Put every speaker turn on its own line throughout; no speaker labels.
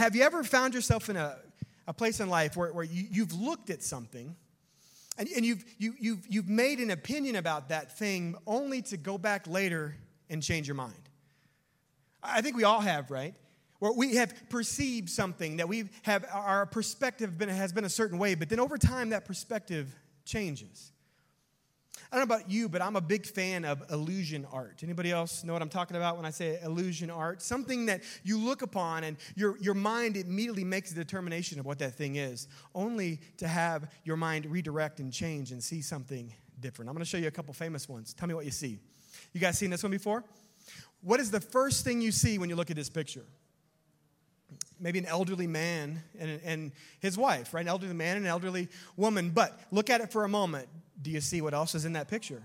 Have you ever found yourself in a, a place in life where, where you, you've looked at something and, and you've, you, you've, you've made an opinion about that thing only to go back later and change your mind? I think we all have, right? Where we have perceived something that we have, our perspective been, has been a certain way, but then over time that perspective changes. I don't know about you, but I'm a big fan of illusion art. Anybody else know what I'm talking about when I say illusion art? Something that you look upon and your, your mind immediately makes a determination of what that thing is, only to have your mind redirect and change and see something different. I'm going to show you a couple famous ones. Tell me what you see. You guys seen this one before? What is the first thing you see when you look at this picture? maybe an elderly man and, and his wife, right? An elderly man and an elderly woman. But look at it for a moment. Do you see what else is in that picture?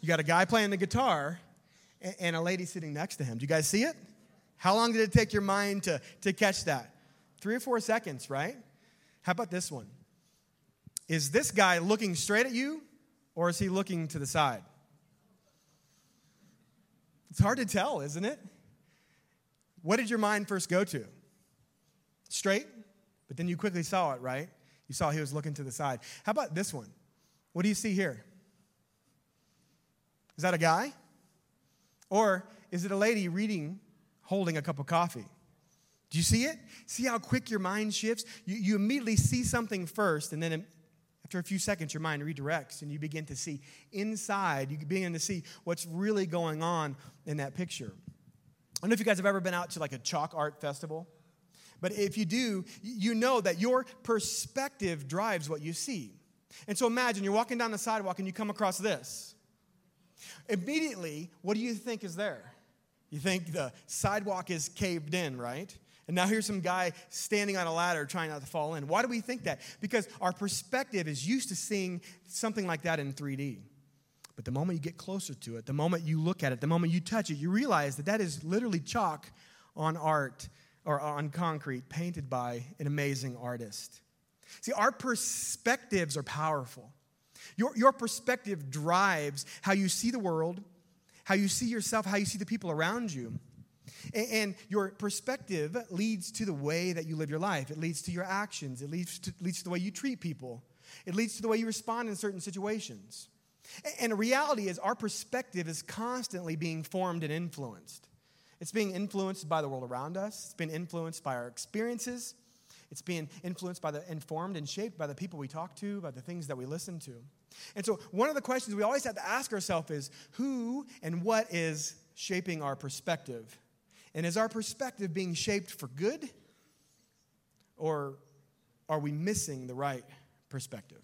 You got a guy playing the guitar and a lady sitting next to him. Do you guys see it? How long did it take your mind to, to catch that? Three or four seconds, right? How about this one? Is this guy looking straight at you or is he looking to the side? It's hard to tell, isn't it? What did your mind first go to? Straight, but then you quickly saw it, right? You saw he was looking to the side. How about this one? What do you see here? Is that a guy? Or is it a lady reading, holding a cup of coffee? Do you see it? See how quick your mind shifts? You, you immediately see something first, and then after a few seconds, your mind redirects and you begin to see inside. You begin to see what's really going on in that picture. I don't know if you guys have ever been out to like a chalk art festival, but if you do, you know that your perspective drives what you see. And so imagine you're walking down the sidewalk and you come across this. Immediately, what do you think is there? You think the sidewalk is caved in, right? And now here's some guy standing on a ladder trying not to fall in. Why do we think that? Because our perspective is used to seeing something like that in 3D. But the moment you get closer to it, the moment you look at it, the moment you touch it, you realize that that is literally chalk on art or on concrete painted by an amazing artist. See, our perspectives are powerful. Your, your perspective drives how you see the world, how you see yourself, how you see the people around you. And, and your perspective leads to the way that you live your life. It leads to your actions. It leads to, leads to the way you treat people. It leads to the way you respond in certain situations. And the reality is, our perspective is constantly being formed and influenced. It's being influenced by the world around us, it's being influenced by our experiences, it's being influenced by the informed and shaped by the people we talk to, by the things that we listen to. And so, one of the questions we always have to ask ourselves is who and what is shaping our perspective? And is our perspective being shaped for good? Or are we missing the right perspective?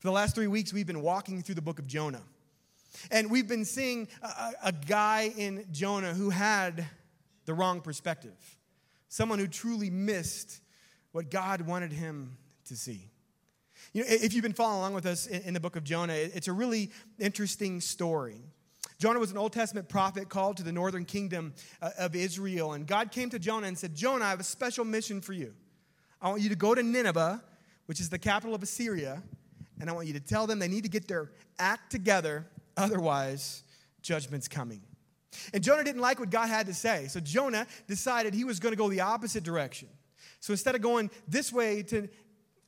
For the last three weeks, we've been walking through the book of Jonah. And we've been seeing a, a, guy in Jonah who had the wrong perspective, someone who truly missed what God wanted him to see. You know, if you've been following along with us in, the book of Jonah, it's a really interesting story. Jonah was an Old Testament prophet called to the northern kingdom uh, of Israel. And God came to Jonah and said, Jonah, I have a special mission for you. I want you to go to Nineveh, which is the capital of Assyria, and I want you to tell them they need to get their act together, otherwise, judgment's coming. And Jonah didn't like what God had to say. So Jonah decided he was going to go the opposite direction. So instead of going this way to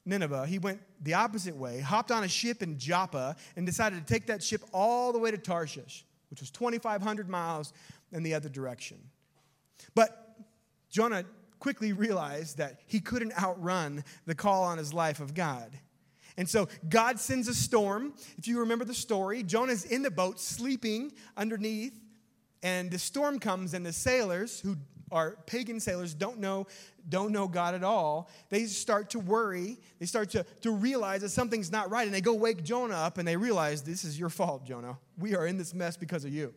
Nineveh, he went the opposite way, hopped on a ship in Joppa, and decided to take that ship all the way to Tarshish, which was 2,500 miles in the other direction. But Jonah quickly realized that he couldn't outrun the call on his life of God. And so God sends a storm. If you remember the story, Jonah's in the boat sleeping underneath, and the storm comes, and the sailors, who are pagan sailors, don't know, don't know God at all, they start to worry. They start to, to realize that something's not right, and they go wake Jonah up, and they realize, This is your fault, Jonah. We are in this mess because of you.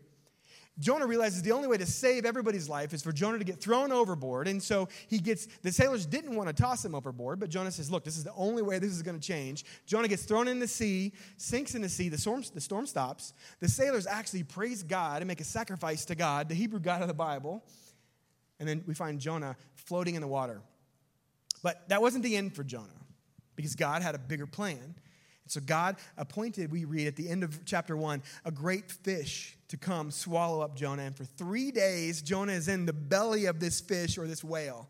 Jonah realizes the only way to save everybody's life is for Jonah to get thrown overboard. And so he gets, the sailors didn't want to toss him overboard, but Jonah says, Look, this is the only way this is going to change. Jonah gets thrown in the sea, sinks in the sea, the storm, the storm stops. The sailors actually praise God and make a sacrifice to God, the Hebrew God of the Bible. And then we find Jonah floating in the water. But that wasn't the end for Jonah because God had a bigger plan. So God appointed, we read at the end of chapter one, a great fish to come swallow up Jonah. And for three days, Jonah is in the belly of this fish or this whale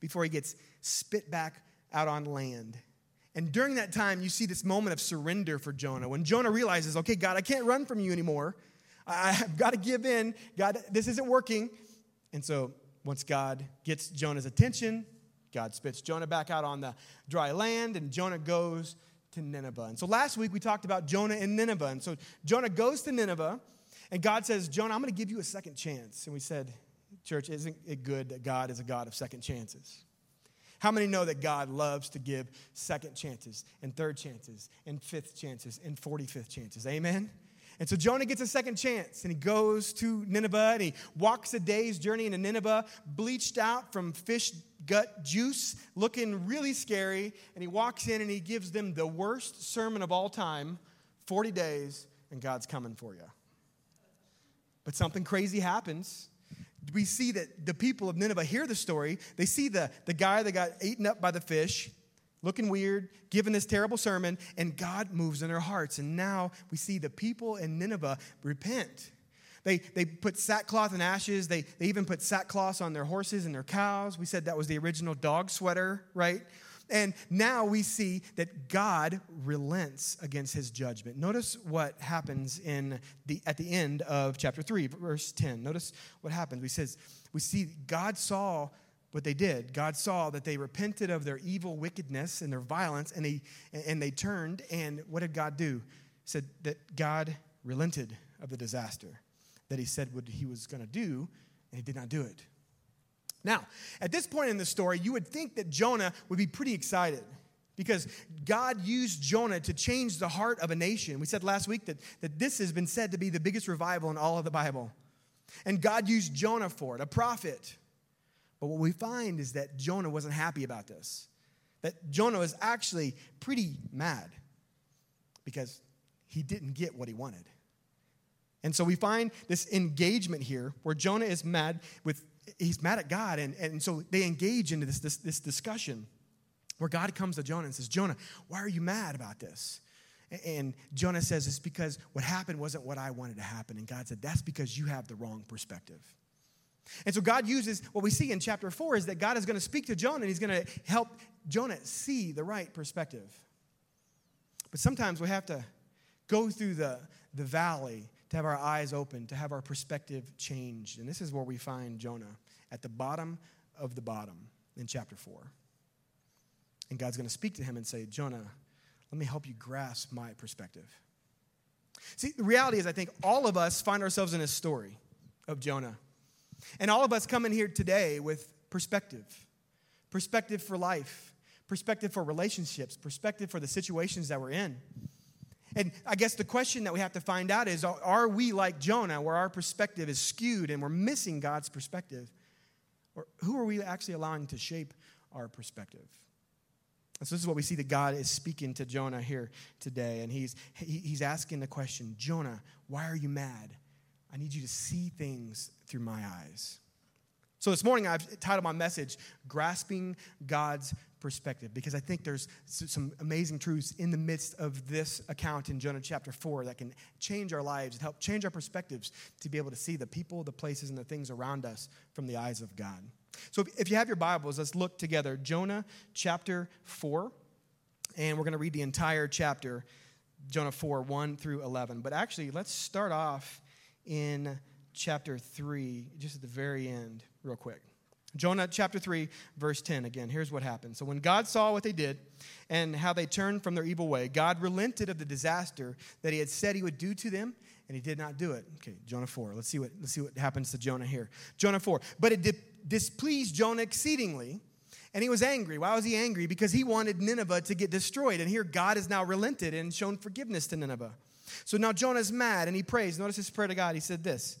before he gets spit back out on land. And during that time, you see this moment of surrender for Jonah. When Jonah realizes, okay, God, I can't run from you anymore. I've got to give in. God, this isn't working. And so once God gets Jonah's attention, God spits Jonah back out on the dry land, and Jonah goes to Nineveh. And so last week we talked about Jonah and Nineveh. And so Jonah goes to Nineveh, and God says, Jonah, I'm going to give you a second chance. And we said, Church, isn't it good that God is a God of second chances? How many know that God loves to give second chances and third chances and fifth chances and 45th chances? Amen? And so Jonah gets a second chance and he goes to Nineveh and he walks a day's journey into Nineveh, bleached out from fish gut juice, looking really scary. And he walks in and he gives them the worst sermon of all time 40 days, and God's coming for you. But something crazy happens we see that the people of Nineveh hear the story. They see the, the guy that got eaten up by the fish, looking weird, giving this terrible sermon, and God moves in their hearts. And now we see the people in Nineveh repent. They, they put sackcloth and ashes. They, they even put sackcloth on their horses and their cows. We said that was the original dog sweater, right? And now we see that God relents against his judgment. Notice what happens in the, at the end of chapter 3, verse 10. Notice what happens. We, says, we see God saw what they did. God saw that they repented of their evil wickedness and their violence, and they, and they turned. And what did God do? He said that God relented of the disaster that he said what he was going to do, and he did not do it. Now, at this point in the story, you would think that Jonah would be pretty excited because God used Jonah to change the heart of a nation. We said last week that, that this has been said to be the biggest revival in all of the Bible. And God used Jonah for it, a prophet. But what we find is that Jonah wasn't happy about this, that Jonah was actually pretty mad because he didn't get what he wanted. And so we find this engagement here where Jonah is mad with he's mad at God. And, and so they engage into this, this, this discussion where God comes to Jonah and says, Jonah, why are you mad about this? And Jonah says, It's because what happened wasn't what I wanted to happen. And God said, That's because you have the wrong perspective. And so God uses what we see in chapter four is that God is going to speak to Jonah and he's going to help Jonah see the right perspective. But sometimes we have to go through the, the valley to have our eyes open, to have our perspective changed. And this is where we find Jonah at the bottom of the bottom in chapter 4. And God's going to speak to him and say, Jonah, let me help you grasp my perspective. See, the reality is, I think all of us find ourselves in a story of Jonah. And all of us come in here today with perspective perspective for life, perspective for relationships, perspective for the situations that we're in. And I guess the question that we have to find out is are we like Jonah, where our perspective is skewed and we're missing God's perspective? Or who are we actually allowing to shape our perspective? And so this is what we see that God is speaking to Jonah here today. And he's, he's asking the question Jonah, why are you mad? I need you to see things through my eyes. So this morning I've titled my message, Grasping God's Perspective, because I think there's some amazing truths in the midst of this account in Jonah chapter 4 that can change our lives and help change our perspectives to be able to see the people, the places, and the things around us from the eyes of God. So if you have your Bibles, let's look together. Jonah chapter 4, and we're going to read the entire chapter, Jonah 4, 1 through 11. But actually, let's start off in chapter 3, just at the very end, real quick. Jonah chapter 3, verse 10. Again, here's what happened. So, when God saw what they did and how they turned from their evil way, God relented of the disaster that he had said he would do to them, and he did not do it. Okay, Jonah 4. Let's see what, let's see what happens to Jonah here. Jonah 4. But it displeased Jonah exceedingly, and he was angry. Why was he angry? Because he wanted Nineveh to get destroyed. And here God has now relented and shown forgiveness to Nineveh. So now Jonah's mad and he prays. Notice his prayer to God. He said this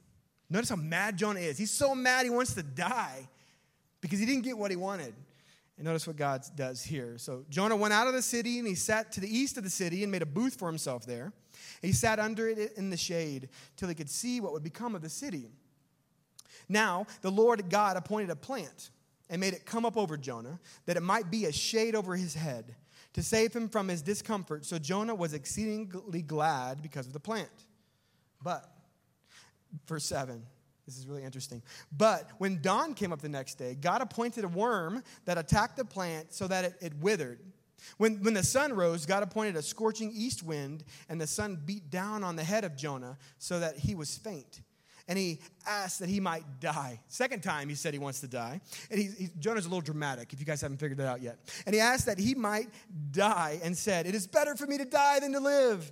Notice how mad Jonah is. He's so mad he wants to die because he didn't get what he wanted. And notice what God does here. So Jonah went out of the city and he sat to the east of the city and made a booth for himself there. He sat under it in the shade till he could see what would become of the city. Now, the Lord God appointed a plant and made it come up over Jonah, that it might be a shade over his head to save him from his discomfort. So Jonah was exceedingly glad because of the plant. But, verse 7, this is really interesting. But when dawn came up the next day, God appointed a worm that attacked the plant so that it, it withered. When, when the sun rose, God appointed a scorching east wind, and the sun beat down on the head of Jonah so that he was faint and he asked that he might die. Second time, he said he wants to die. And he, he, Jonah's a little dramatic, if you guys haven't figured that out yet. And he asked that he might die and said, It is better for me to die than to live.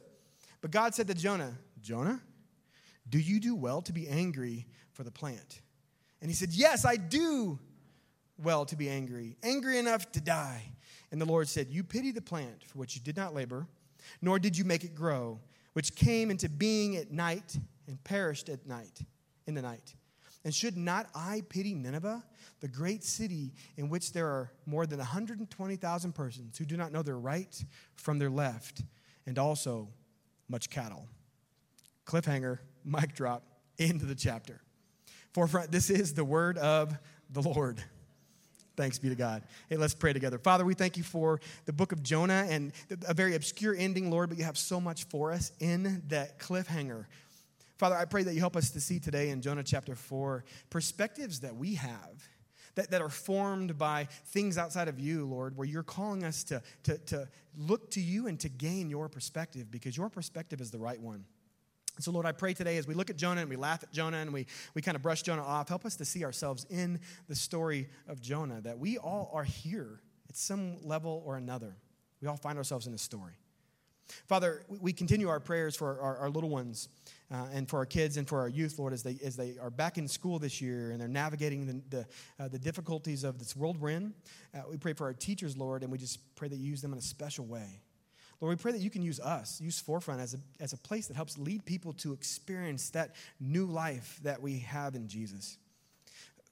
But God said to Jonah, Jonah, do you do well to be angry for the plant? And he said, Yes, I do well to be angry, angry enough to die. And the Lord said, You pity the plant for which you did not labor, nor did you make it grow, which came into being at night and perished at night, in the night. And should not I pity Nineveh, the great city in which there are more than 120,000 persons who do not know their right from their left, and also much cattle? Cliffhanger, mic drop, into the chapter. Forefront, this is the word of the Lord. Thanks be to God. Hey, let's pray together. Father, we thank you for the book of Jonah and a very obscure ending, Lord, but you have so much for us in that cliffhanger. Father, I pray that you help us to see today in Jonah chapter 4 perspectives that we have that, that are formed by things outside of you, Lord, where you're calling us to, to, to look to you and to gain your perspective because your perspective is the right one. So, Lord, I pray today as we look at Jonah and we laugh at Jonah and we, we kind of brush Jonah off, help us to see ourselves in the story of Jonah, that we all are here at some level or another. We all find ourselves in the story. Father, we continue our prayers for our, our little ones uh, and for our kids and for our youth, Lord, as they, as they are back in school this year and they're navigating the, the, uh, the difficulties of this world we're in. Uh, we pray for our teachers, Lord, and we just pray that you use them in a special way. Lord, we pray that you can use us, use Forefront as a, as a place that helps lead people to experience that new life that we have in Jesus.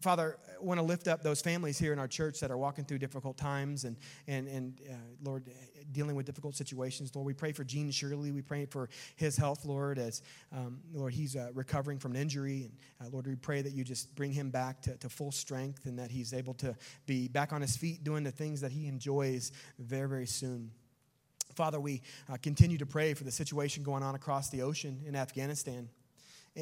Father, I want to lift up those families here in our church that are walking through difficult times and, and, and uh, Lord, dealing with difficult situations. Lord, we pray for Gene Shirley. We pray for his health, Lord, as, um, Lord, he's uh, recovering from an injury. And uh, Lord, we pray that you just bring him back to, to full strength and that he's able to be back on his feet doing the things that he enjoys very, very soon. Father, we uh, continue to pray for the situation going on across the ocean in Afghanistan.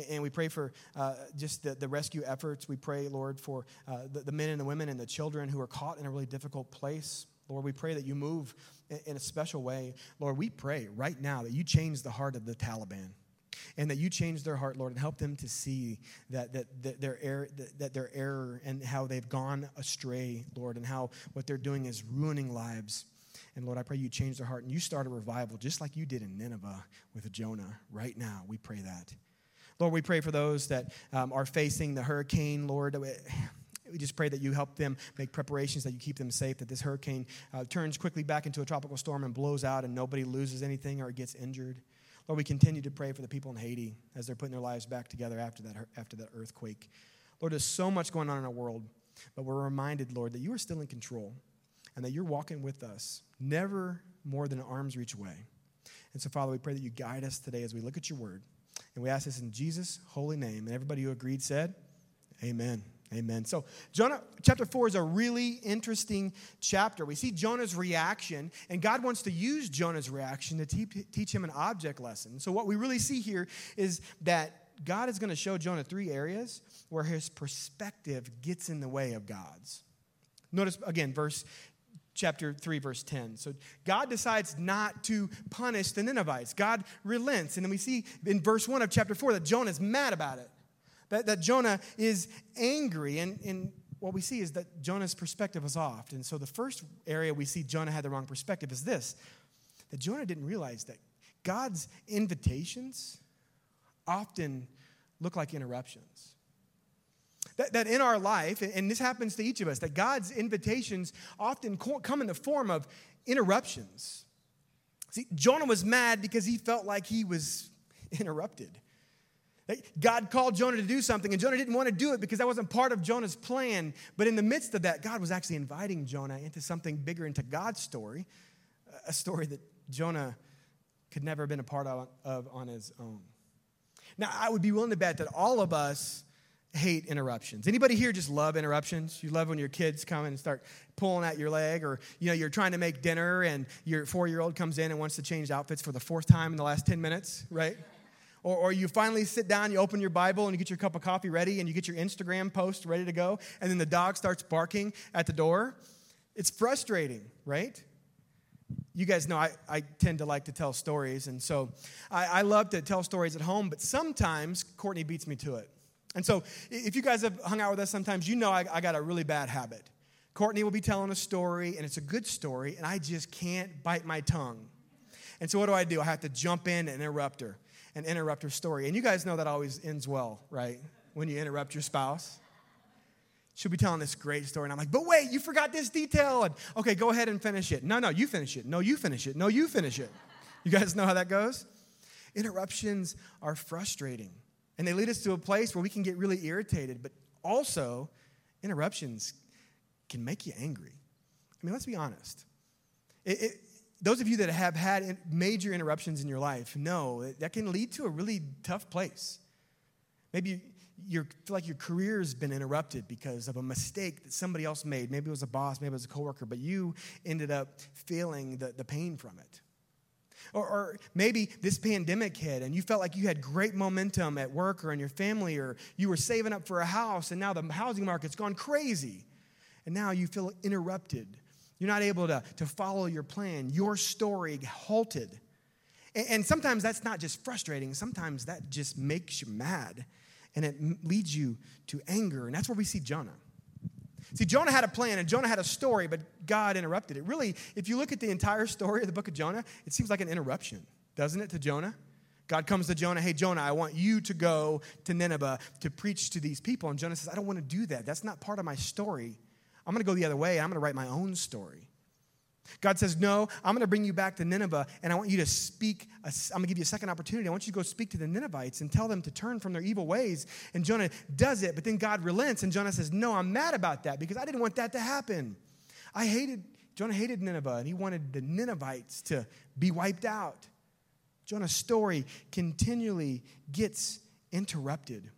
And we pray for uh, just the, the, rescue efforts. We pray, Lord, for uh, the, the, men and the women and the children who are caught in a really difficult place. Lord, we pray that you move in, in a special way. Lord, we pray right now that you change the heart of the Taliban and that you change their heart, Lord, and help them to see that, that, that, their, error, that, that their error and how they've gone astray, Lord, and how what they're doing is ruining lives. And Lord, I pray you change their heart and you start a revival just like you did in Nineveh with Jonah right now. We pray that. Lord, we pray for those that um, are facing the hurricane, Lord. We just pray that you help them make preparations, that you keep them safe, that this hurricane uh, turns quickly back into a tropical storm and blows out and nobody loses anything or gets injured. Lord, we continue to pray for the people in Haiti as they're putting their lives back together after that, after that earthquake. Lord, there's so much going on in our world, but we're reminded, Lord, that you are still in control and that you're walking with us, never more than an arm's reach away. And so, Father, we pray that you guide us today as we look at your word. And we ask this in Jesus' holy name. And everybody who agreed said, Amen. Amen. So, Jonah chapter 4 is a really interesting chapter. We see Jonah's reaction, and God wants to use Jonah's reaction to te- teach him an object lesson. So, what we really see here is that God is going to show Jonah three areas where his perspective gets in the way of God's. Notice again, verse chapter 3, verse 10. So God decides not to punish the Ninevites. God relents. And then we see in verse 1 of chapter 4 that Jonah is mad about it, that, that Jonah is angry. And, and what we see is that Jonah's perspective was off. And so the first area we see Jonah had the wrong perspective is this that Jonah didn't realize that God's invitations often look like interruptions. That, that in our life, and this happens to each of us, that God's invitations often come in the form of interruptions. See, Jonah was mad because he felt like he was interrupted. God called Jonah to do something, and Jonah didn't want to do it because that wasn't part of Jonah's plan. But in the midst of that, God was actually inviting Jonah into something bigger, into God's story, a story that Jonah could never have been a part of, of on his own. Now, I would be willing to bet that all of us hate interruptions. Anybody here just love interruptions? You love when your kids come and start pulling at your leg, or you know you're trying to make dinner and your four-year-old comes in and wants to change outfits for the fourth time in the last 10 minutes, right? Or, or you finally sit down, you open your Bible, and you get your cup of coffee ready, and you get your Instagram post ready to go, and then the dog starts barking at the door. It's frustrating, right? you guys know I, I tend to like to tell stories, and so I, I love to tell stories at home, but sometimes Courtney beats me to it. And so if you guys have hung out with us sometimes, you know I, I got a really bad habit. Courtney will be telling a story, and it's a good story, and I just can't bite my tongue. And so what do I do? I have to jump in and interrupt her and interrupt her story. And you guys know that always ends well, right? When you interrupt your spouse she'll be telling this great story. And I'm like, but wait, you forgot this detail. And okay, go ahead and finish it. No, no, you finish it. No, you finish it. No, you finish it. You guys know how that goes? Interruptions are frustrating. And they lead us to a place where we can get really irritated, but also, interruptions can make you angry. I mean, let's be honest. It, it, those of you that have had major interruptions in your life know that, can lead to a really tough place. Maybe you feel like your career has been interrupted because of a mistake that somebody else made. Maybe it was a boss, maybe it was a coworker, but you ended up feeling the, the pain from it. Or, or, maybe this pandemic hit and you felt like you had great momentum at work or in your family, or you were saving up for a house and now the housing market's gone crazy. And now you feel interrupted. You're not able to, to follow your plan. Your story halted. And, and sometimes that's not just frustrating, sometimes that just makes you mad and it leads you to anger. And that's where we see Jonah. See, Jonah had a plan and Jonah had a story, but God interrupted it. Really, if you look at the entire story of the book of Jonah, it seems like an interruption, doesn't it, to Jonah? God comes to Jonah, hey, Jonah, I want you to go to Nineveh to preach to these people. And Jonah says, I don't want to do that. That's not part of my story. I'm going to go the other way. I'm going to write my own story. God says, No, I'm going to bring you back to Nineveh, and I want you to speak. i I'm going to give you a second opportunity. I want you to go speak to the Ninevites and tell them to turn from their evil ways. And Jonah does it, but then God relents, and Jonah says, No, I'm mad about that because I didn't want that to happen. I hated, Jonah hated Nineveh, and he wanted the Ninevites to be wiped out. Jonah's story continually gets interrupted,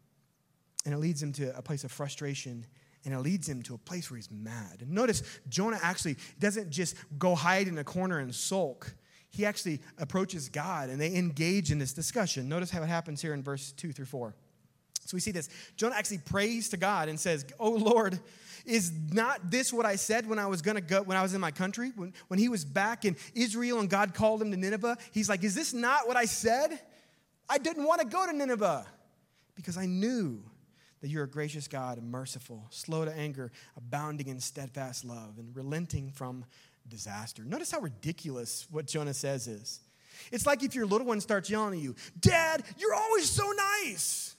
and it leads him to a place of frustration and it leads him to a place where he's mad. And notice, Jonah actually doesn't just go hide in a corner and sulk. He actually approaches God and they engage in this discussion. Notice how it happens here in verse 2 through 4. So we see this. Jonah actually prays to God and says, Oh Lord, is not this what I said when I was gonna go when I was in my country? When, when he was back in Israel and God called him to Nineveh, he's like, Is this not what I said? I didn't want to go to Nineveh because I knew that you're a gracious God and merciful, slow to anger, abounding in steadfast love, and relenting from disaster. Notice how ridiculous what Jonah says is. It's like if your little one starts yelling at you, Dad, you're always so nice.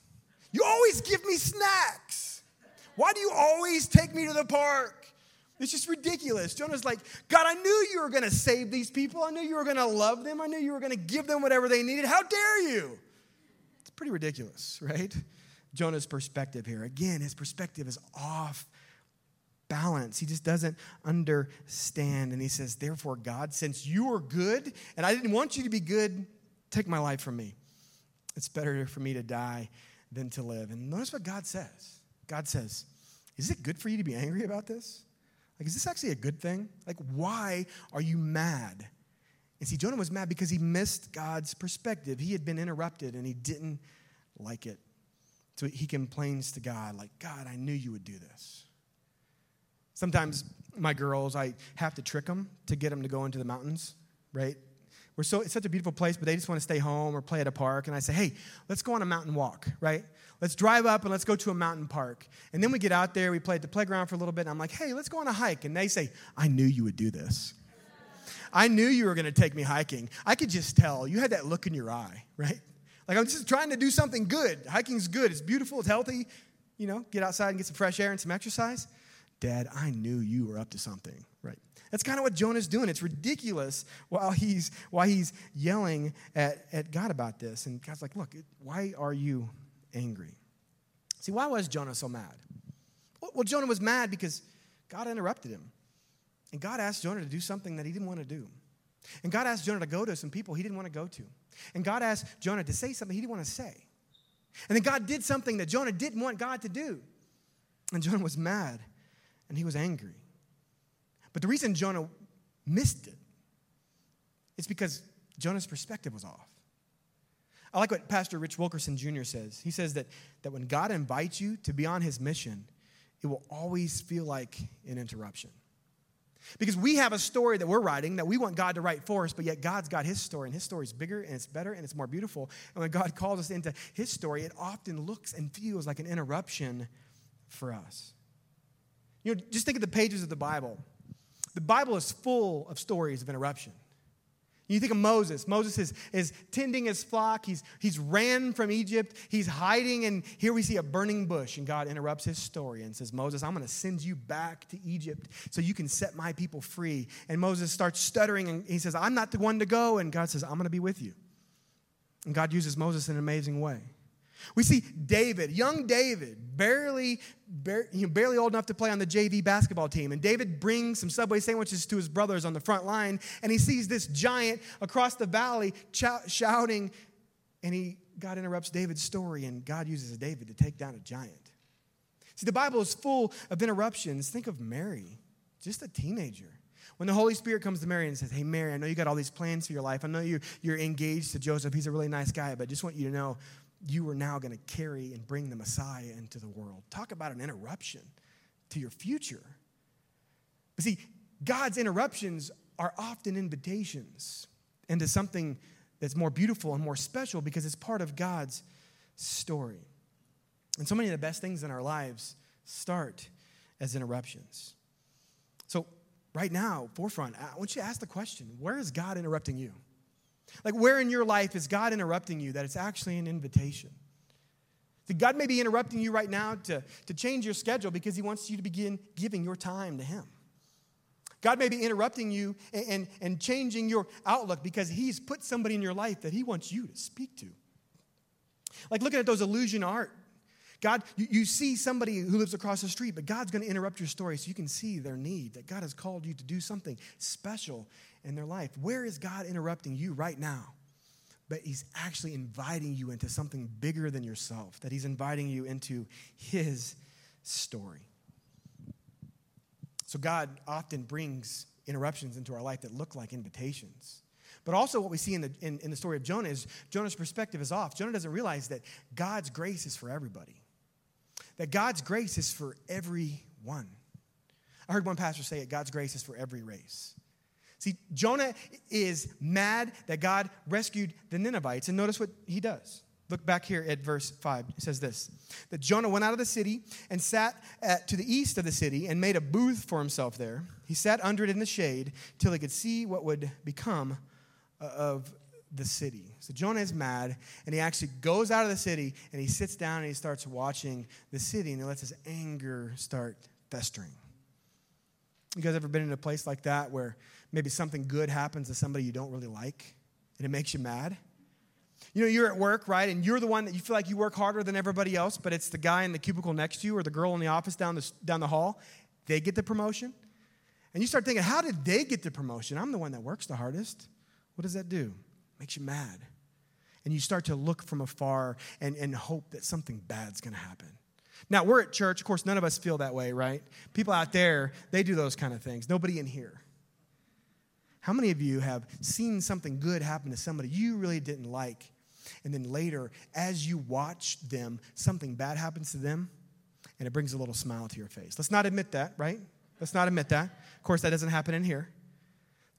You always give me snacks. Why do you always take me to the park? It's just ridiculous. Jonah's like, God, I knew you were going to save these people. I knew you were going to love them. I knew you were going to give them whatever they needed. How dare you? It's pretty ridiculous, right? Jonah's perspective here. Again, his perspective is off balance. He just doesn't understand. And he says, Therefore, God, since you are good and I didn't want you to be good, take my life from me. It's better for me to die than to live. And notice what God says God says, Is it good for you to be angry about this? Like, is this actually a good thing? Like, why are you mad? And see, Jonah was mad because he missed God's perspective. He had been interrupted and he didn't like it. So he complains to God, like, God, I knew you would do this. Sometimes my girls, I have to trick them to get them to go into the mountains, right? We're so, it's such a beautiful place, but they just want to stay home or play at a park. And I say, hey, let's go on a mountain walk, right? Let's drive up and let's go to a mountain park. And then we get out there, we play at the playground for a little bit, and I'm like, hey, let's go on a hike. And they say, I knew you would do this. I knew you were going to take me hiking. I could just tell. You had that look in your eye, right? Like I'm just trying to do something good. Hiking's good. It's beautiful. It's healthy. You know, get outside and get some fresh air and some exercise. Dad, I knew you were up to something, right? That's kind of what Jonah's doing. It's ridiculous while he's, while he's yelling at, at God about this. And God's like, Look, why are you angry? See, why was Jonah so mad? Well, Jonah was mad because God interrupted him. And God asked Jonah to do something that he didn't want to do. And God asked Jonah to go to some people he didn't want to go to. And God asked Jonah to say something he didn't want to say. And then God did something that Jonah didn't want God to do. And Jonah was mad and he was angry. But the reason Jonah missed it is because Jonah's perspective was off. I like what Pastor Rich Wilkerson Jr. says. He says that, that when God invites you to be on his mission, it will always feel like an interruption. Because we have a story that we're writing that we want God to write for us, but yet God's got his story, and his story is bigger and it's better and it's more beautiful. And when God calls us into his story, it often looks and feels like an interruption for us. You know, just think of the pages of the Bible. The Bible is full of stories of interruption. You think of Moses. Moses is, is tending his flock. He's, he's ran from Egypt. He's hiding, and here we see a burning bush. And God interrupts his story and says, Moses, I'm going to send you back to Egypt so you can set my people free. And Moses starts stuttering, and he says, I'm not the one to go. And God says, I'm going to be with you. And God uses Moses in an amazing way. We see David, young David, barely, barely old enough to play on the JV basketball team. And David brings some Subway sandwiches to his brothers on the front line, and he sees this giant across the valley shouting, and he, God interrupts David's story, and God uses David to take down a giant. See, the Bible is full of interruptions. Think of Mary, just a teenager. When the Holy Spirit comes to Mary and says, Hey, Mary, I know you got all these plans for your life. I know you, you're engaged to Joseph. He's a really nice guy, but I just want you to know you are now going to carry and bring the Messiah into the world. Talk about an interruption to your future. But see, God's interruptions are often invitations into something that's more beautiful and more special because it's part of God's story. And so many of the best things in our lives start as interruptions. So, right now, forefront, I want you to ask the question where is God interrupting you? Like, where in your life is God interrupting you that it's actually an invitation? That God may be interrupting you right now to, to change your schedule because He wants you to begin giving your time to Him. God may be interrupting you and, and, and changing your outlook because He's put somebody in your life that He wants you to speak to. Like looking at those illusion art. God, you, you see somebody who lives across the street, but God's going to interrupt your story so you can see their need, that God has called you to do something special in their life. Where is God interrupting you right now? But He's actually inviting you into something bigger than yourself, that He's inviting you into His story. So, God often brings interruptions into our life that look like invitations. But also, what we see in the, in, in the story of Jonah is Jonah's perspective is off. Jonah doesn't realize that God's grace is for everybody, that God's grace is for everyone. I heard one pastor say it God's grace is for every race. See, Jonah is mad that God rescued the Ninevites, and notice what he does. Look back here at verse 5. It says this that Jonah went out of the city and sat at, to the east of the city and made a booth for himself there. He sat under it in the shade till he could see what would become uh, of the city. So Jonah is mad, and he actually goes out of the city and he sits down and he starts watching the city, and he lets his anger start festering. You guys ever been in a place like that where maybe something good happens to somebody you don't really like and it makes you mad. You know, you're at work, right? And you're the one that you feel like you work harder than everybody else, but it's the guy in the cubicle next to you or the girl in the office down the, down the hall. They get the promotion. And you start thinking, how did they get the promotion? I'm the one that works the hardest. What does that do? Makes you mad. And you start to look from afar and, and hope that something bad's to happen. Now, we're at church. Of course, none of us feel that way, right? People out there, they do those kind of things. Nobody in here. How many of you have seen something good happen to somebody you really didn't like? And then later, as you watch them, something bad happens to them, and it brings a little smile to your face. Let's not admit that, right? Let's not admit that. Of course, that doesn't happen in here.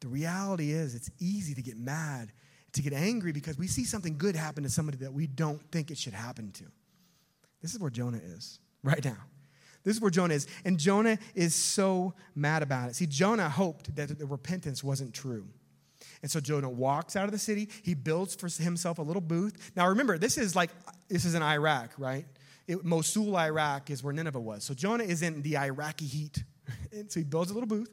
The reality is, it's easy to get mad, to get angry because we see something good happen to somebody that we don't think it should happen to. This is where Jonah is right now. This is where Jonah is. And Jonah is so mad about it. See, Jonah hoped that the repentance wasn't true. And so Jonah walks out of the city. He builds for himself a little booth. Now remember, this is like, this is in Iraq, right? It, Mosul, Iraq is where Nineveh was. So Jonah is in the Iraqi heat. And so he builds a little booth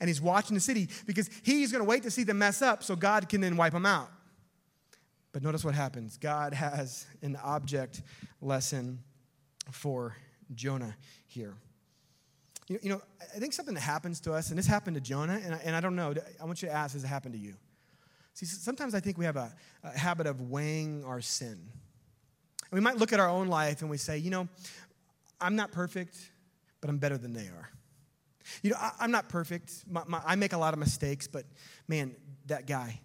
and he's watching the city because he's going to wait to see them mess up so God can then wipe them out. But notice what happens God has an object lesson for Jonah here. You, you know, I think something that happens to us, and this happened to Jonah, and I, and I don't know, I want you to ask, has it happened to you? See, sometimes I think we have a, a habit of weighing our sin. We might look at our own life and we say, you know, I'm not perfect, but I'm better than they are. You know, I, am not perfect. My, my, I make a lot of mistakes, but man, that guy,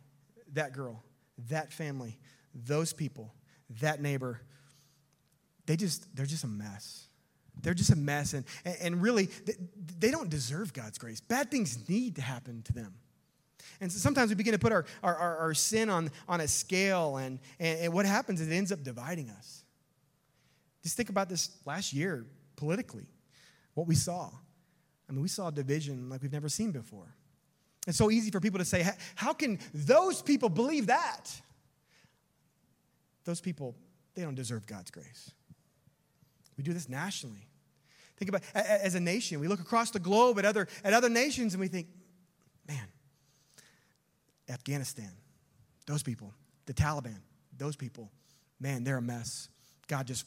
that girl, that family, those people, that neighbor, they just, they're just a mess. They're just a mess. And, and really, they don't deserve God's grace. Bad things need to happen to them. And so sometimes we begin to put our, our, our, our sin on, on a scale, and, and, and what happens is it ends up dividing us. Just think about this last year politically, what we saw. I mean, we saw division like we've never seen before. It's so easy for people to say, How can those people believe that? Those people, they don't deserve God's grace. We do this nationally. Think about as a nation, we look across the globe at other, at other nations and we think, man, Afghanistan, those people, the Taliban, those people, man, they're a mess. God just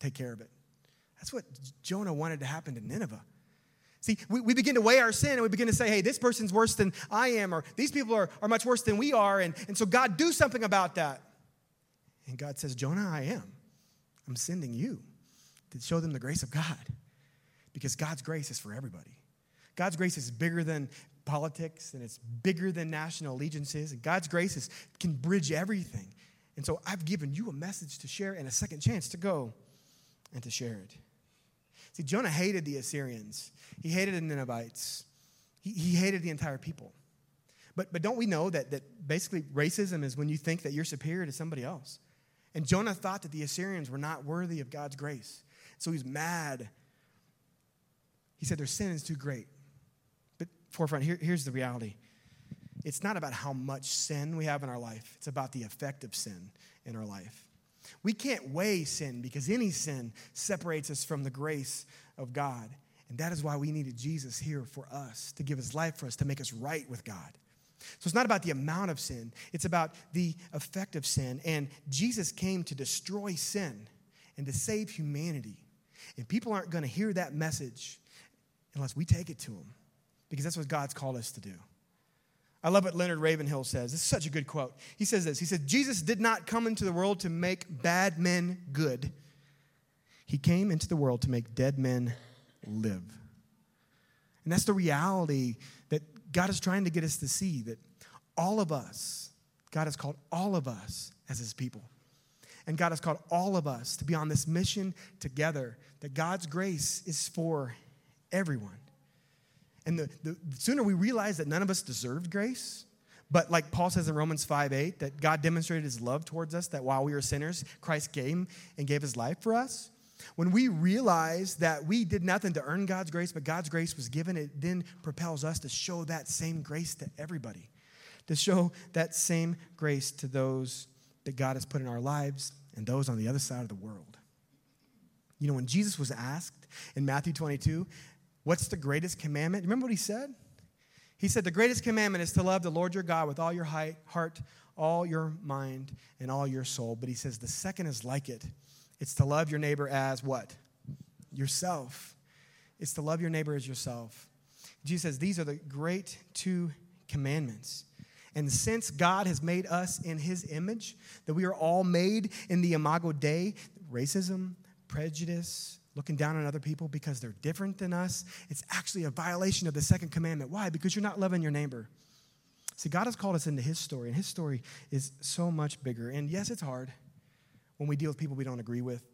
take care of it. That's what Jonah wanted to happen to Nineveh. See, we, we begin to weigh our sin and we begin to say, hey, this person's worse than I am, or these people are, are much worse than we are. And, and so, God, do something about that. And God says, Jonah, I am. I'm sending you to show them the grace of God because God's grace is for everybody. God's grace is bigger than politics and it's bigger than national allegiances. And God's grace is, can bridge everything. And so I've given you a message to share and a second chance to go and to share it. See, Jonah hated the Assyrians, he hated the Ninevites, he, he hated the entire people. But, but don't we know that, that basically racism is when you think that you're superior to somebody else? And Jonah thought that the Assyrians were not worthy of God's grace. So he's mad. He said their sin is too great But, forefront, here, here's the reality it's not about how much sin we have in our life, it's about the effect of sin in our life. We can't weigh sin because any sin separates us from the grace of God. And that is why we needed Jesus here for us, to give his life for us, to make us right with God. So it's not about the amount of sin, it's about the effect of sin. And Jesus came to destroy sin and to save humanity. And people aren't going to hear that message unless we take it to them because that's what God's called us to do. I love what Leonard Ravenhill says. This is such a good quote. He says this He said, Jesus did not come into the world to make bad men good, He came into the world to make dead men live. And that's the reality that God is trying to get us to see that all of us, God has called all of us as His people. And God has called all of us to be on this mission together, that God's grace is for everyone. And the, the, sooner we realize that none of us deserved grace, but like Paul says in Romans 5 8, that God demonstrated his love towards us, that while we were sinners, Christ came and gave his life for us. When we realize that we did nothing to earn God's grace, but God's grace was given, it then propels us to show that same grace to everybody, to show that same grace to those that God has put in our lives and those on the other side of the world. You know, when Jesus was asked in Matthew 22, What's the greatest commandment? Remember what he said? He said, The greatest commandment is to love the Lord your God with all your heart, all your mind, and all your soul. But he says, The second is like it it's to love your neighbor as what? Yourself. It's to love your neighbor as yourself. Jesus says, These are the great two commandments. And since God has made us in his image, that we are all made in the imago Dei, racism, prejudice, looking down on other people because they're different than us, it's actually a violation of the second commandment. Why? Because you're not loving your neighbor. See, God has called us into His story, and His story is so much bigger. And yes, it's hard when we deal with people we don't agree with,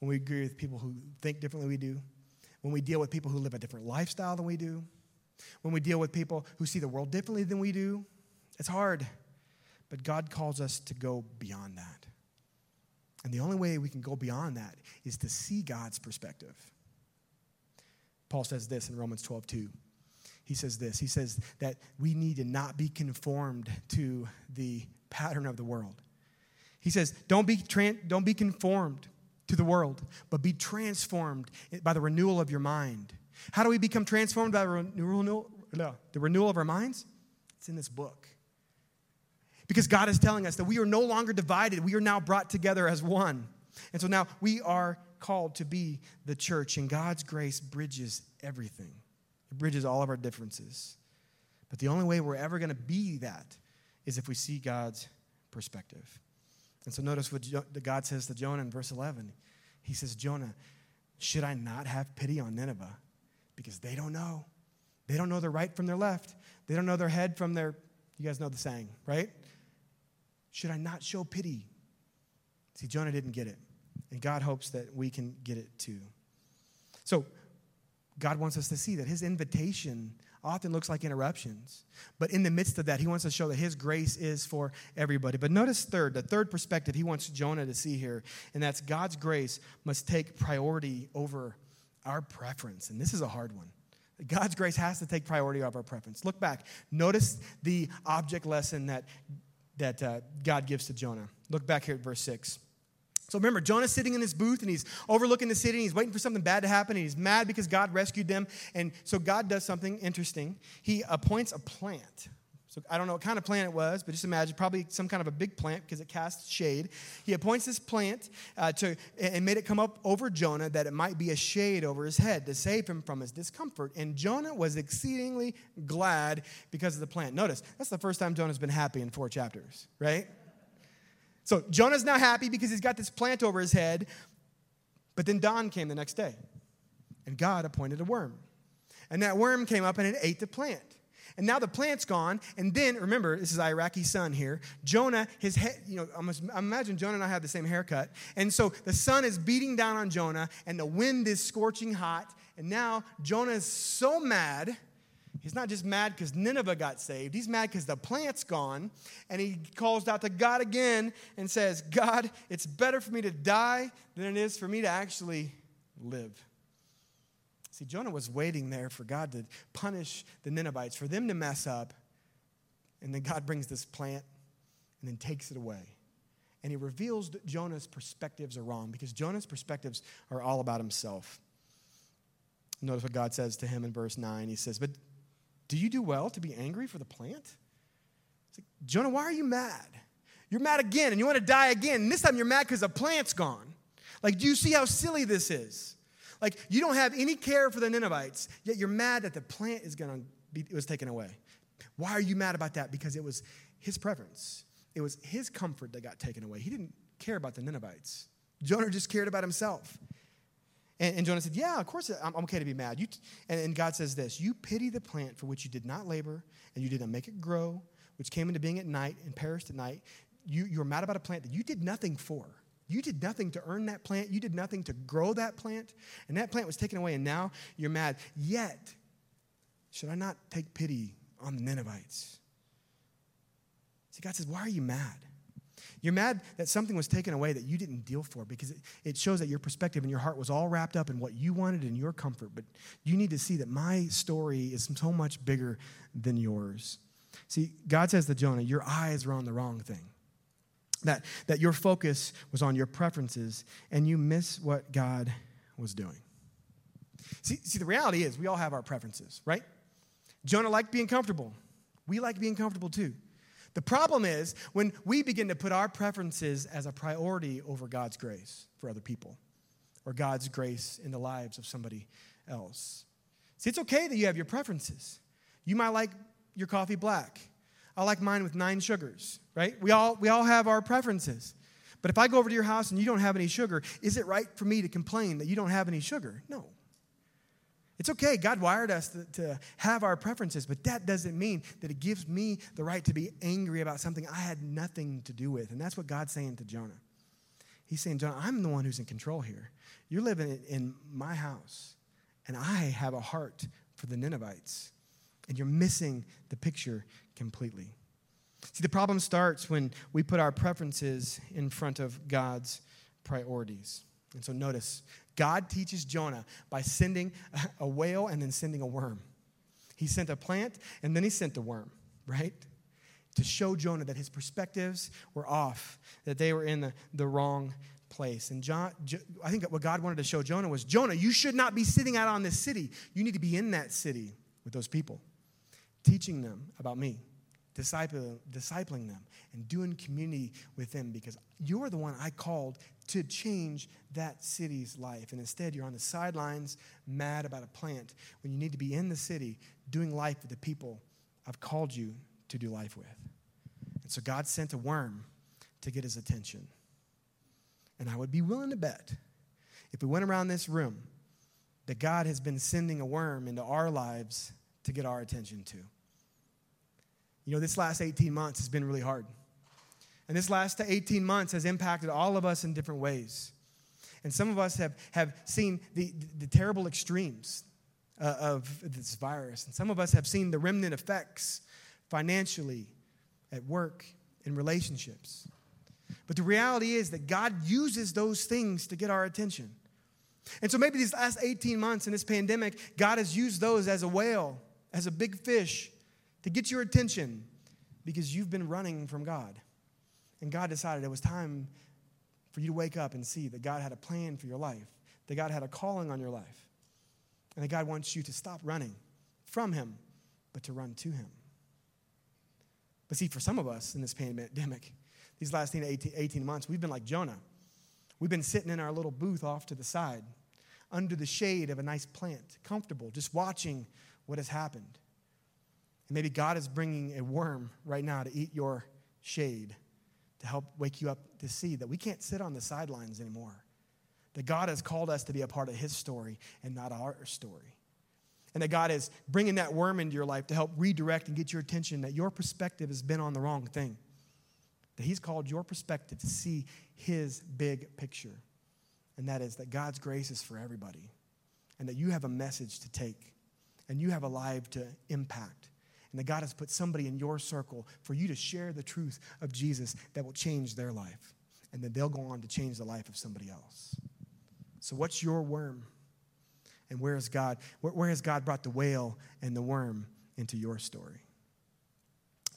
when we agree with people who think differently we do, when we deal with people who live a different lifestyle than we do, when we deal with people who see the world differently than we do. It's hard. But God calls us to go beyond that. And the only way we can go beyond that is to see God's perspective. Paul says this in Romans 12, 2. He says this He says that we need to not be conformed to the pattern of the world. He says, don't be, don't be conformed to the world, but be transformed by the renewal of your mind. How do we become transformed by renewal, the renewal of our minds? It's in this book. Because God is telling us that we are no longer divided, we are now brought together as one. And so now we are called to be the church, and God's grace bridges everything, it bridges all of our differences. But the only way we're ever going to be that is if we see God's perspective. And so notice what God says to Jonah in verse 11. He says, Jonah, should I not have pity on Nineveh? Because they don't know. They don't know their right from their left. They don't know their head from their, you guys know the saying, right? Should I not show pity? See, Jonah didn't get it. And God hopes that we can get it too. So, God wants us to see that his invitation often looks like interruptions. But in the midst of that, he wants to show that his grace is for everybody. But notice third, the third perspective he wants Jonah to see here, and that's God's grace must take priority over our preference. And this is a hard one. God's grace has to take priority over our preference. Look back. Notice the object lesson that, that uh, God gives to Jonah. Look back here at verse 6. So remember, Jonah's sitting in his booth and he's overlooking the city and he's waiting for something bad to happen and he's mad because God rescued them. And so God does something interesting. He appoints a plant. So I don't know what kind of plant it was, but just imagine probably some kind of a big plant because it casts shade. He appoints this plant uh, to and made it come up over Jonah that it might be a shade over his head to save him from his discomfort. And Jonah was exceedingly glad because of the plant. Notice that's the first time Jonah's been happy in four chapters, right? So Jonah's now happy because he's got this plant over his head. But then dawn came the next day, and God appointed a worm. And that worm came up and it ate the plant. And now the plant's gone. And then, remember, this is Iraqi sun here. Jonah, his head, you know, I imagine Jonah and I have the same haircut. And so the sun is beating down on Jonah, and the wind is scorching hot. And now Jonah is so mad He's not just mad because Nineveh got saved. He's mad because the plant's gone. And he calls out to God again and says, God, it's better for me to die than it is for me to actually live. See, Jonah was waiting there for God to punish the Ninevites, for them to mess up. And then God brings this plant and then takes it away. And he reveals that Jonah's perspectives are wrong because Jonah's perspectives are all about himself. Notice what God says to him in verse 9. He says, But do you do well to be angry for the plant? Like, Jonah, why are you mad? You're mad again and you want to die again. And this time you're mad because the plant's gone. Like, do you see how silly this is? Like, you don't have any care for the Ninevites, yet you're mad that the plant is going to be, was taken away. Why are you mad about that? Because it was his preference. It was his comfort that got taken away. He didn't care about the Ninevites. Jonah just cared about himself. And, and Jonah said, Yeah, of course I'm, I'm okay to be mad. You. And, and God says this You pity the plant for which you did not labor, and you did not make it grow, which came into being at night and perished at night. You, you were mad about a plant that you did nothing for. You did nothing to earn that plant. You did nothing to grow that plant. And that plant was taken away, and now you're mad. Yet, should I not take pity on the Ninevites? See, God says, Why are you mad? You're mad that something was taken away that you didn't deal for because it, it shows that your perspective and your heart was all wrapped up in what you wanted and your comfort. But you need to see that my story is so much bigger than yours. See, God says to Jonah, Your eyes are on the wrong thing. That, that your focus was on your preferences and you miss what God was doing. See, see, the reality is we all have our preferences, right? Jonah liked being comfortable. We like being comfortable too. The problem is when we begin to put our preferences as a priority over God's grace for other people or God's grace in the lives of somebody else. See, it's okay that you have your preferences. You might like your coffee black. I like mine with nine sugars, right? We all, we all have our preferences. But if I go over to your house and you don't have any sugar, is it right for me to complain that you don't have any sugar? No. It's okay. God wired us to, to, have our preferences, but that doesn't mean that it gives me the right to be angry about something I had nothing to do with. And that's what God's saying to Jonah. He's saying, Jonah, I'm the one who's in control here. You're living in my house, and I have a heart for the Ninevites, and you're missing the picture completely. See, the problem starts when we put our preferences in front of God's priorities. And so notice, God teaches Jonah by sending a whale and then sending a worm. He sent a plant and then he sent a worm, right? To show Jonah that his perspectives were off, that they were in the, the wrong place. And John, I think what God wanted to show Jonah was Jonah, you should not be sitting out on this city. You need to be in that city with those people, teaching them about me, discipling, them, and doing community with them because you're the one I called to change that city's life. And instead, you're on the sidelines, mad about a plant, when you need to be in the city doing life with the people I've called you to do life with. And so God sent a worm to get his attention. And I would be willing to bet if we went around this room that God has been sending a worm into our lives to get our attention to. You know, this last 18 months has been really hard. And this last 18 months has impacted all of us in different ways. And some of us have, have seen the, the, terrible extremes uh, of this virus. And some of us have seen the remnant effects financially, at work, in relationships. But the reality is that God uses those things to get our attention. And so maybe these last 18 months in this pandemic, God has used those as a whale, as a big fish, to get your attention because you've been running from God. And God decided it was time for you to wake up and see that God had a plan for your life, that God had a calling on your life, and that God wants you to stop running from Him, but to run to Him. But see, for some of us in this pandemic, these last 18, 18 months, we've been like Jonah. We've been sitting in our little booth off to the side, under the shade of a nice plant, comfortable, just watching what has happened. And maybe God is bringing a worm right now to eat your shade, to help wake you up to see that we can't sit on the sidelines anymore. That God has called us to be a part of His story and not our story. And that God is bringing that worm into your life to help redirect and get your attention that your perspective has been on the wrong thing that He's called your perspective to see His big picture. And that is that God's grace is for everybody, and that you have a message to take, and you have a life to impact. And that God has put somebody in your circle for you to share the truth of Jesus that will change their life. And then they'll go on to change the life of somebody else. So, what's your worm? And where, is God, where, where has God brought the whale and the worm into your story?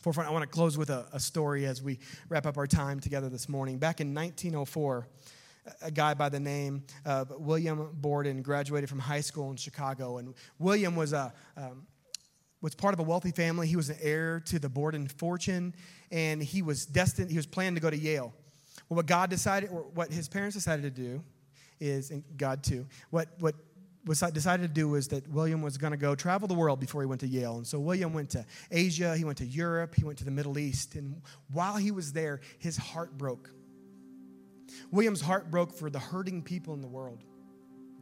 Forefront, I want to close with a, a story as we wrap up our time together this morning. Back in 1904, a guy by the name of William Borden graduated from high school in Chicago. And William was, a, um, was part of a wealthy family. He was an heir to the Borden fortune, and he was destined, he was planning to go to Yale. Well, what God decided, or what his parents decided to do is, and God too, what, what was decided to do was that William was going to go travel the world before he went to Yale. And so William went to Asia, he went to Europe, he went to the Middle East. And while he was there, his heart broke. William's heart broke for the hurting people in the world.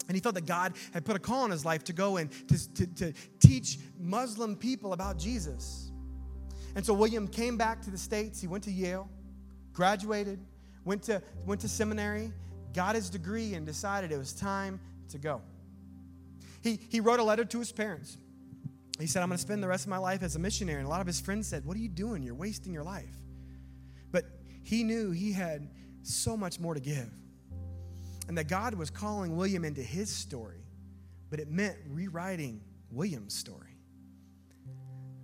And he felt that God had put a call on his life to go and to, to, to teach Muslim people about Jesus. And so William came back to the States. He went to Yale, graduated, went to, went to seminary, got his degree, and decided it was time to go. He, he wrote a letter to his parents. He said, I'm going to spend the rest of my life as a missionary. And a lot of his friends said, What are you doing? You're wasting your life. But he knew he had so much more to give. And that God was calling William into his story, but it meant rewriting William's story.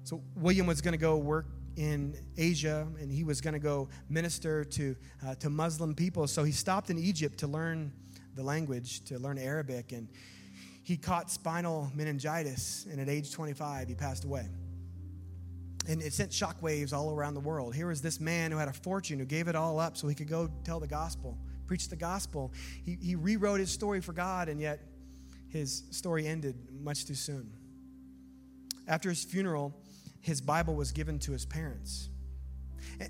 So William was going to go work in Asia and he was going to go minister to, uh, to Muslim people. So he stopped in Egypt to learn the language, to learn Arabic. And he caught spinal meningitis, and at age 25, he passed away. And it sent shockwaves all around the world. Here was this man who had a fortune, who gave it all up so he could go tell the gospel, preach the gospel. He, he rewrote his story for God, and yet his story ended much too soon. After his funeral, his Bible was given to his parents.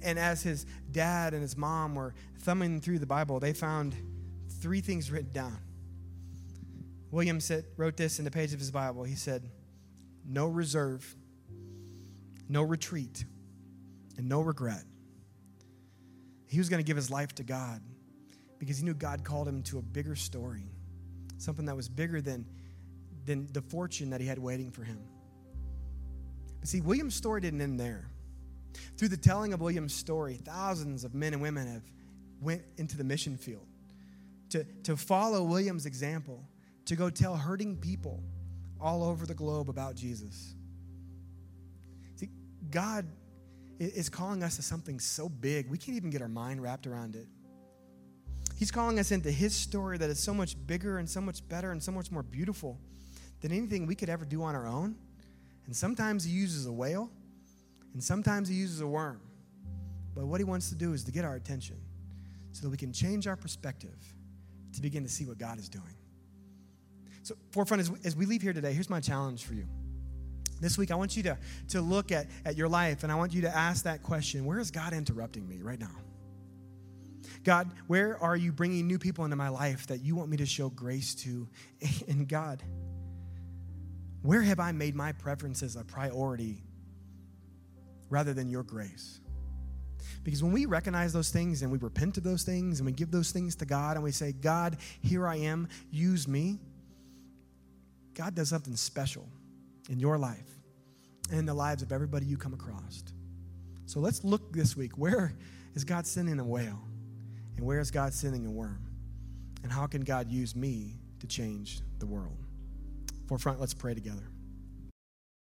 And as his dad and his mom were thumbing through the Bible, they found three things written down. William said, wrote this in the page of his Bible. He said, No reserve, no retreat, and no regret. He was going to give his life to God because he knew God called him to a bigger story, something that was bigger than, than the fortune that he had waiting for him. But see, William's story didn't end there. Through the telling of William's story, thousands of men and women have went into the mission field to, to follow William's example to go tell hurting people all over the globe about Jesus. God is calling us to something so big, we can't even get our mind wrapped around it. He's calling us into His story that is so much bigger and so much better and so much more beautiful than anything we could ever do on our own. And sometimes He uses a whale, and sometimes He uses a worm. But what He wants to do is to get our attention so that we can change our perspective to begin to see what God is doing. So, forefront, as we, as we leave here today, here's my challenge for you. This week, I want you to, to look at, at your life and I want you to ask that question Where is God interrupting me right now? God, where are you bringing new people into my life that you want me to show grace to? And God, where have I made my preferences a priority rather than your grace? Because when we recognize those things and we repent of those things and we give those things to God and we say, God, here I am, use me, God does something special in your life and in the lives of everybody you come across. So let's look this week. Where is God sending a whale? And where is God sending a worm? And how can God use me to change the world? Forefront, let's pray together.